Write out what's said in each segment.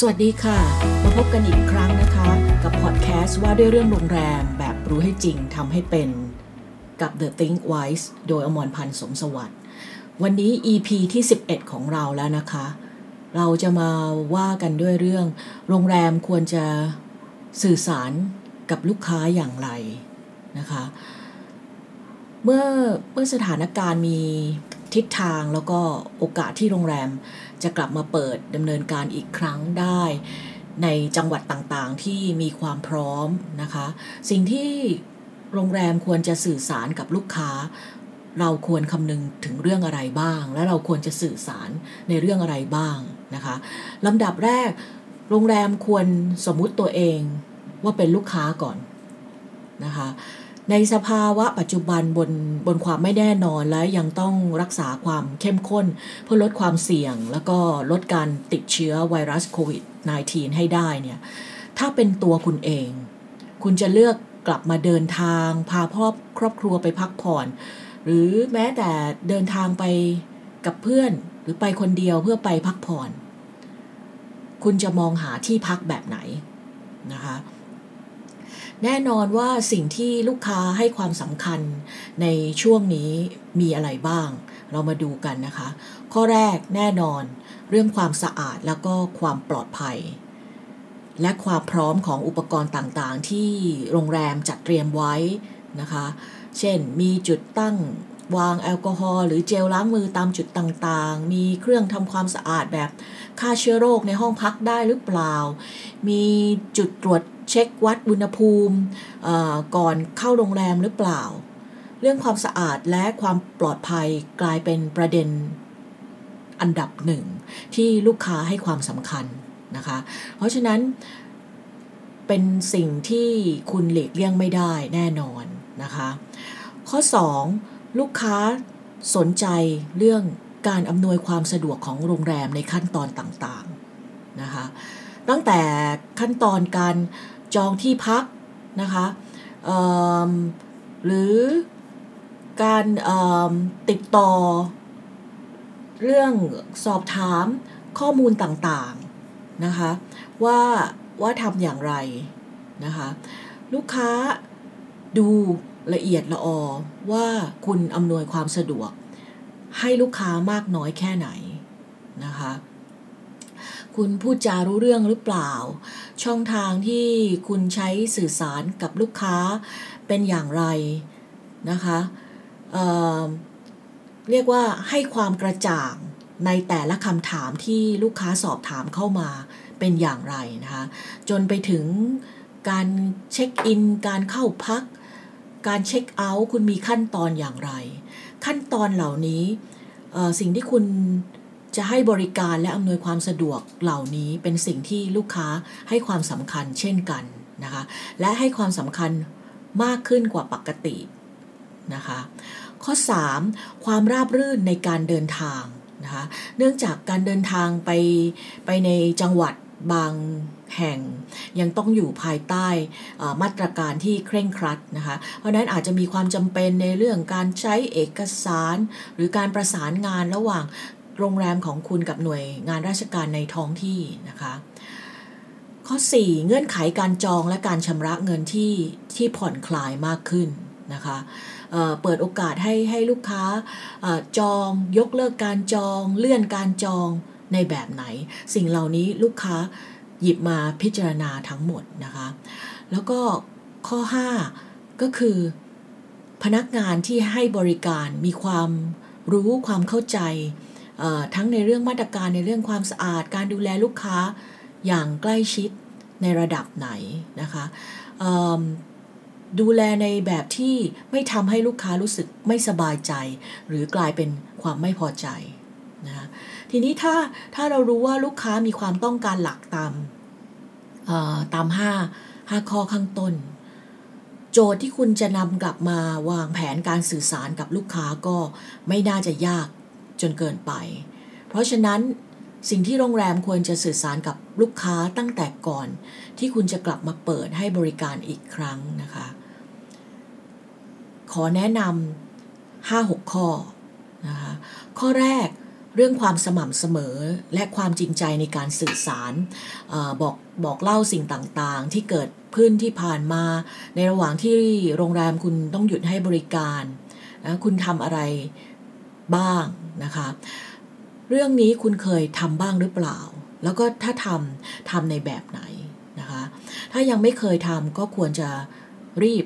สวัสดีค่ะ มาพบกันอีกครั้งนะคะ กับพอดแคสต์ว่าด้วยเรื่องโรงแรมแบบรู้ให้จริงทำให้เป็นกับ The Think Wise โดยอมรพันธ์สมสวัสดิ์วันนี้ EP ที่ 11 ของเราแล้วนะคะ เราจะมาว่ากันด้วยเรื่อง โรงแรมควรจะสื่อสารกับลูกค้าอย่างไรนะคะ เมื่อเมื่อสถานการณ์มี ทิศทางแล้วก็โอกาสที่โรงแรมจะกลับมาเปิดดำเนินการอีกครั้งได้ ในจังหวัดต่างๆที่มีความพร้อมนะคะ สิ่งที่โรงแรมควรจะสื่อสารกับลูกค้า เราควรคำนึงถึงเรื่องอะไรบ้าง และเราควรจะสื่อสารในเรื่องอะไรบ้างนะคะลำดับแรก โรงแรมควรสมมุติตัวเองว่าเป็นลูกค้าก่อนนะคะ ในสภาวะปัจจุบันบนบนความไม่แน่นอนและยังต้องรักษาความเข้มข้น เพื่อลดความเสี่ยง แล้วก็ลดการติดเชื้อไวรัสโควิด -19 ให้ได้เนี่ยถ้าเป็นตัวคุณเอง คุณจะเลือกกลับมาเดินทาง พาพ่อครอบครัวไปพักผ่อน หรือแม้แต่เดินทางไปกับเพื่อนหรือไปคนเดียวเพื่อไปพักผ่อน คุณจะมองหาที่พักแบบไหนนะคะ แน่นอนว่าสิ่งที่ลูกค้าให้ความสำคัญในช่วงนี้มีอะไรบ้าง เรามาดูกันนะคะ ข้อแรกแน่นอน เรื่องความสะอาดแล้วก็ความปลอดภัย และความพร้อมของอุปกรณ์ต่างๆ ที่โรงแรมจัดเตรียมไว้นะคะ เช่นมีจุดตั้งวางแอลกอฮอล์หรือเจลล้างมือตามจุดต่างๆ มีเครื่องทำความสะอาดแบบฆ่าเชื้อโรคในห้องพักได้หรือเปล่า มีจุดตรวจ เช็ควัดอุณหภูมิก่อนเข้าโรงแรมหรือเปล่า เรื่องความสะอาดและความปลอดภัยกลายเป็นประเด็นอันดับหนึ่งที่ลูกค้าให้ความสำคัญนะคะ เพราะฉะนั้นเป็นสิ่งที่คุณหลีกเลี่ยงไม่ได้แน่นอนนะคะ ข้อ 2 ลูกค้าสนใจเรื่องการอำนวยความสะดวกของโรงแรมในขั้นตอนต่างๆนะคะ ตั้งแต่ขั้นตอนการ จองที่พักนะคะหรือการติดต่อ เรื่องสอบถามข้อมูลต่างๆนะคะว่าว่าทำอย่างไรนะคะลูกค้าดูละเอียดละออว่าคุณอำนวยความสะดวก ให้ลูกค้ามากน้อยแค่ไหนนะคะ คุณพูดจารู้เรื่องหรือเปล่า ช่องทางที่คุณใช้สื่อสารกับลูกค้าเป็นอย่างไรนะคะเเรียกว่าให้ความกระจ่างในแต่ละคำถามที่ลูกค้าสอบถามเข้ามาเป็นอย่างไรนะคะ จนไปถึงการเช็คอิน การเข้าพัก การเช็คเอาท์คุณมีขั้นตอนอย่างไร ขั้นตอนเหล่านี้สิ่งที่คุณ จะให้บริการและอำนวยความสะดวกเหล่านี้เป็นสิ่งที่ลูกค้าให้ความสำคัญเช่นกันนะคะและให้ความสำคัญมากขึ้นกว่าปกตินะคะข้อ 3. ความราบรื่นในการเดินทางนะคะเนื่องจากการเดินทางไปไปในจังหวัดบางแห่งยังต้องอยู่ภายใต้มาตรการที่เคร่งครัดนะคะ เพราะนั้นอาจจะมีความจำเป็นในเรื่องการใช้เอกสาร หรือการประสานงานระหว่าง โรงแรมของคุณกับหน่วยงานราชการในท้องที่นะคะข้อ 4 เงื่อนไขการจองและการชำระเงินที่ที่ผ่อนคลายมากขึ้นนะคะเเปิดโอกาสให้ให้ลูกค้าจองยกเลิกการจอง เลื่อนการจองในแบบไหน สิ่งเหล่านี้ลูกค้าหยิบมาพิจารณาทั้งหมดนะคะแล้วก็ข้อ 5 ก็คือ พนักงานที่ให้บริการมีความรู้ความเข้าใจ ทั้งในเรื่องมาตรการในเรื่องความสะอาด การดูแลลูกค้าอย่างใกล้ชิดในระดับไหนนะคะดูแลในแบบที่ไม่ทำให้ลูกค้ารู้สึกไม่สบายใจ หรือกลายเป็นความไม่พอใจนะทีนี้ถ้าถ้าเรารู้ว่าลูกค้ามีความต้องการหลักตามตามห้าห้าข้อข้างต้น โจทย์ที่คุณจะนำกลับมาวางแผนการสื่อสารกับลูกค้าก็ไม่น่าจะยาก จนเกินไป เพราะฉะนั้นสิ่งที่โรงแรมควรจะสื่อสารกับลูกค้าตั้งแต่ก่อน ที่คุณจะกลับมาเปิดให้บริการอีกครั้งนะคะ ขอแนะนำา5-6ข้อนะคะข้อแรกเรื่องความสม่ำเสมอและความจริงใจในการสื่อสารอบอกบอกเล่าสิ่งต่างๆ ที่เกิดขึ้นที่ผ่านมา ในระหว่างที่โรงแรมคุณต้องหยุดให้บริการนะคุณทำอะไรบ้าง นะคะ เรื่องนี้คุณเคยทำบ้างหรือเปล่า แล้วก็ถ้าทำทำในแบบไหนนะคะ ถ้ายังไม่เคยทำก็ควรจะรีบ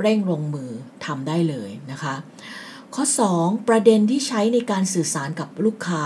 เร่งลงมือทำได้เลยนะคะ ข้อ 2 ประเด็นที่ใช้ในการสื่อสารกับลูกค้า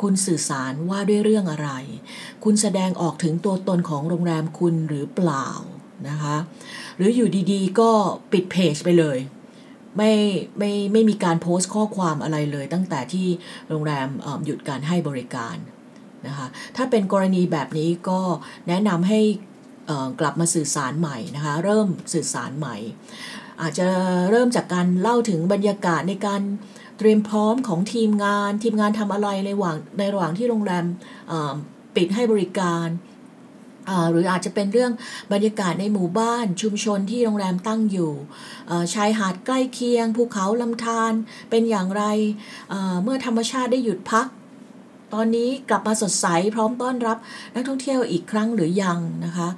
คุณสื่อสารว่าด้วยเรื่องอะไร คุณแสดงออกถึงตัวตนของโรงแรมคุณหรือเปล่านะคะ หรืออยู่ดีๆ ก็ปิดเพจไปเลย ไม่ไม่ไม่มีการโพสต์ข้อความอะไรเลยตั้งแต่ที่โรงแรมหยุดการให้บริการนะคะถ้าเป็นกรณีแบบนี้ก็แนะนำให้กลับมาสื่อสารใหม่นะคะเริ่มสื่อสารใหม่ อาจจะเริ่มจากการเล่าถึงบรรยากาศในการเตรียมพร้อมของทีมงาน ทีมงานทำอะไรในระหว่างในระหว่างที่โรงแรมปิดให้บริการ หรืออาจจะเป็นเรื่องบรรยากาศในหมู่บ้านชุมชนที่โรงแรมตั้งอยู่ ชายหาดใกล้เคียง ภูเขาลำธารเป็นอย่างไรเมื่อธรรมชาติได้หยุดพัก ตอนนี้กลับมาสดใสพร้อมต้อนรับนักท่องเที่ยวอีกครั้งหรือยังนะคะ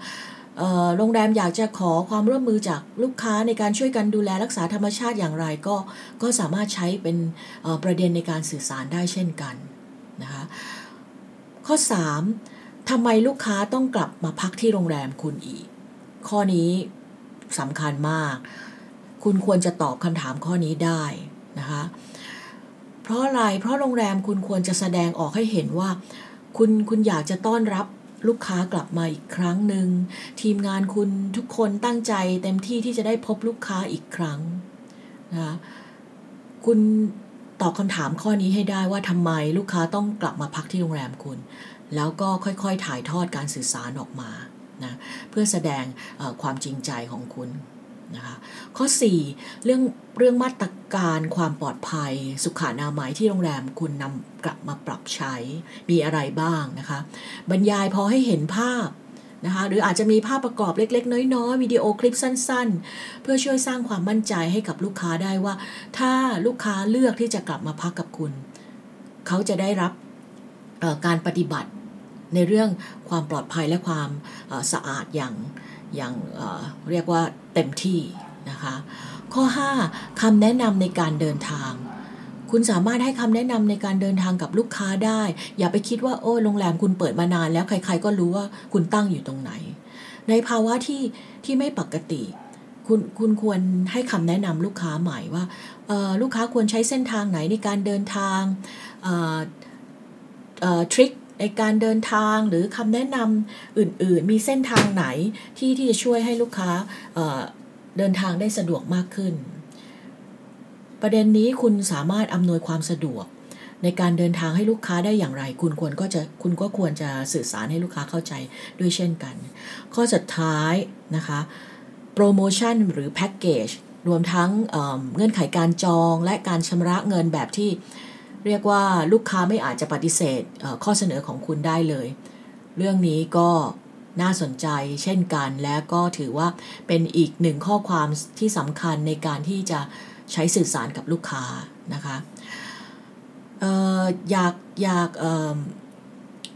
โรงแรมอยากจะขอความร่วมมือจากลูกค้าในการช่วยกันดูแลรักษาธรรมชาติอย่างไรก็ก็สามารถใช้เป็นประเด็นในการสื่อสารได้เช่นกันนะคะข้อ 3. ทำไมลูกค้าต้องกลับมาพักที่โรงแรมคุณอีก ข้อนี้สำคัญมาก คุณควรจะตอบคำถามข้อนี้ได้นะคะ เพราะอะไร เพราะโรงแรมคุณควรจะแสดงออกให้เห็นว่า คุณคุณอยากจะต้อนรับลูกค้ากลับมาอีกครั้งหนึ่ง ทีมงานคุณทุกคนตั้งใจเต็มที่ที่จะได้พบลูกค้าอีกครั้งนะคุณ ตอบคำถามข้อนี้ให้ได้ว่าทำไมลูกค้าต้องกลับมาพักที่โรงแรมคุณ แล้วก็ค่อยๆถ่ายทอดการสื่อสารออกมานะเพื่อแสดงความจริงใจของคุณนะคะข้อ 4 เรื่องเรื่องมาตรการความปลอดภัย สุขานามัยที่โรงแรมคุณนำกลับมาปรับใช้มีอะไรบ้างนะคะ บรรยายพอให้เห็นภาพ นะคะหรืออาจจะมีภาพประกอบเล็ก ๆ น้อยๆวิดีโอคลิปสั้น ๆ เพื่อช่วยสร้างความมั่นใจให้กับลูกค้าได้ว่า ถ้าลูกค้าเลือกที่จะกลับมาพักกับคุณ เขาจะได้รับการปฏิบัติในเรื่องความปลอดภัยและความสะอาดอย่างอย่างเเรียกว่าเต็มที่นะคะข้อ 5คำแนะนำในการเดินทาง คุณสามารถให้คำแนะนำในการเดินทางกับลูกค้าได้ อย่าไปคิดว่าโอ้โรงแรมคุณเปิดมานานแล้วใคร ๆ ก็รู้ว่าคุณตั้งอยู่ตรงไหน ในภาวะที่ที่ไม่ปกติ คุณคุณควรให้คำแนะนำลูกค้าใหม่ว่าลูกค้าควรใช้เส้นทางไหนในการเดินทางทริคในการเดินทางหรือคำแนะนำอื่นๆ มีเส้นทางไหนที่ที่จะช่วยให้ลูกค้าเเดินทางได้สะดวกมากขึ้น ประเด็นนี้คุณสามารถอำนวยความสะดวก ในการเดินทางให้ลูกค้าได้อย่างไร คุณควรก็จะคุณก็ควรจะสื่อสารให้ลูกค้าเข้าใจด้วยเช่นกัน ข้อสุดท้ายนะคะโปรโมชั่นหรือแพ็กเกจรวมทั้งเเงื่อนไขการจองและการชำระเงินแบบที่เรียกว่าลูกค้าไม่อาจจะปฏิเสธข้อเสนอของคุณได้เลย เรื่องนี้ก็น่าสนใจเช่นกันและก็ถือว่าเป็นอีกหนึ่งข้อความที่สำคัญในการที่จะ ใช้สื่อสารกับลูกค้านะคะอยากอยาก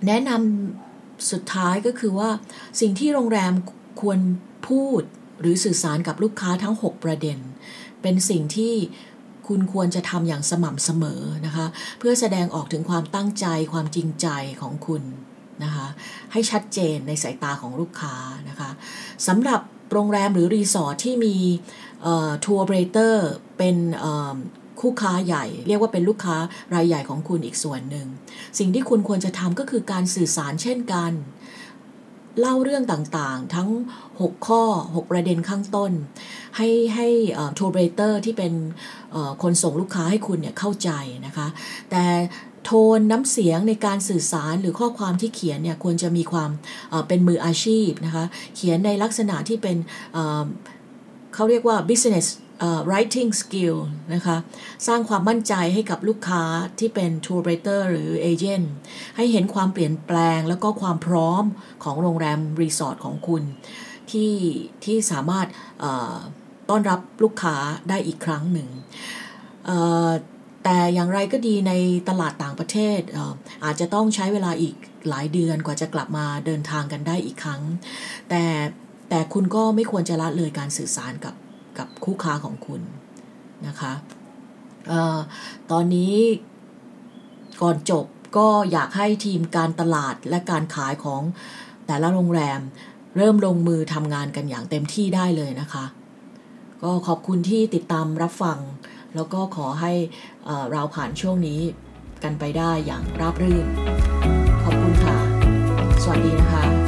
แนะนำสุดท้ายก็คือว่าสิ่งที่โรงแรมควรพูดหรือสื่อสารกับลูกค้าทั้ง 6 ประเด็น เป็นสิ่งที่คุณควรจะทำอย่างสม่ำเสมอนะคะ เพื่อแสดงออกถึงความตั้งใจความจริงใจของคุณ นะคะให้ชัดเจนในสายตาของลูกค้านะคะสำหรับโรงแรมหรือรีสอร์ทที่มี tour operator เป็นคู่ค้าใหญ่ เรียกว่าเป็นลูกค้ารายใหญ่ของคุณอีกส่วนหนึ่ง สิ่งที่คุณควรจะทำก็คือการสื่อสารเช่นกัน เล่าเรื่องต่างๆ ทั้ง 6 ข้อ 6 ประเด็นข้างต้น ให้ให้ทัวร์เบรเตอร์ที่เป็นคนส่งลูกค้าให้คุณเนี่ยเข้าใจนะคะ แต่ โทนน้ำเสียงในการสื่อสารหรือข้อความที่เขียนเนี่ยควรจะมีความเป็นมืออาชีพนะคะเขียนในลักษณะที่เป็นเขาเรียกว่า business writing skill นะคะสร้างความมั่นใจให้กับลูกค้าที่เป็น tour operator หรือ agent ให้เห็นความเปลี่ยนแปลงแล้วก็ความพร้อมของโรงแรมรีสอร์ทของคุณ ที่ที่สามารถต้อนรับลูกค้าได้อีกครั้งหนึ่ง แต่อย่างไรก็ดีในตลาดต่างประเทศอาจจะต้องใช้เวลาอีกหลายเดือนกว่าจะกลับมาเดินทางกันได้อีกครั้ง แต่แต่คุณก็ไม่ควรจะละเลยการสื่อสารกับกับคู่ค้าของคุณนะคะออตอนนี้ก่อนจบก็อยากให้ทีมการตลาดและการขายของแต่ละโรงแรม เริ่มลงมือทำงานกันอย่างเต็มที่ได้เลยนะคะ ก็ขอบคุณที่ติดตามรับฟัง แล้วก็ขอให้เราผ่านช่วงนี้กันไปได้อย่างราบรื่น ขอบคุณค่ะ สวัสดีนะคะ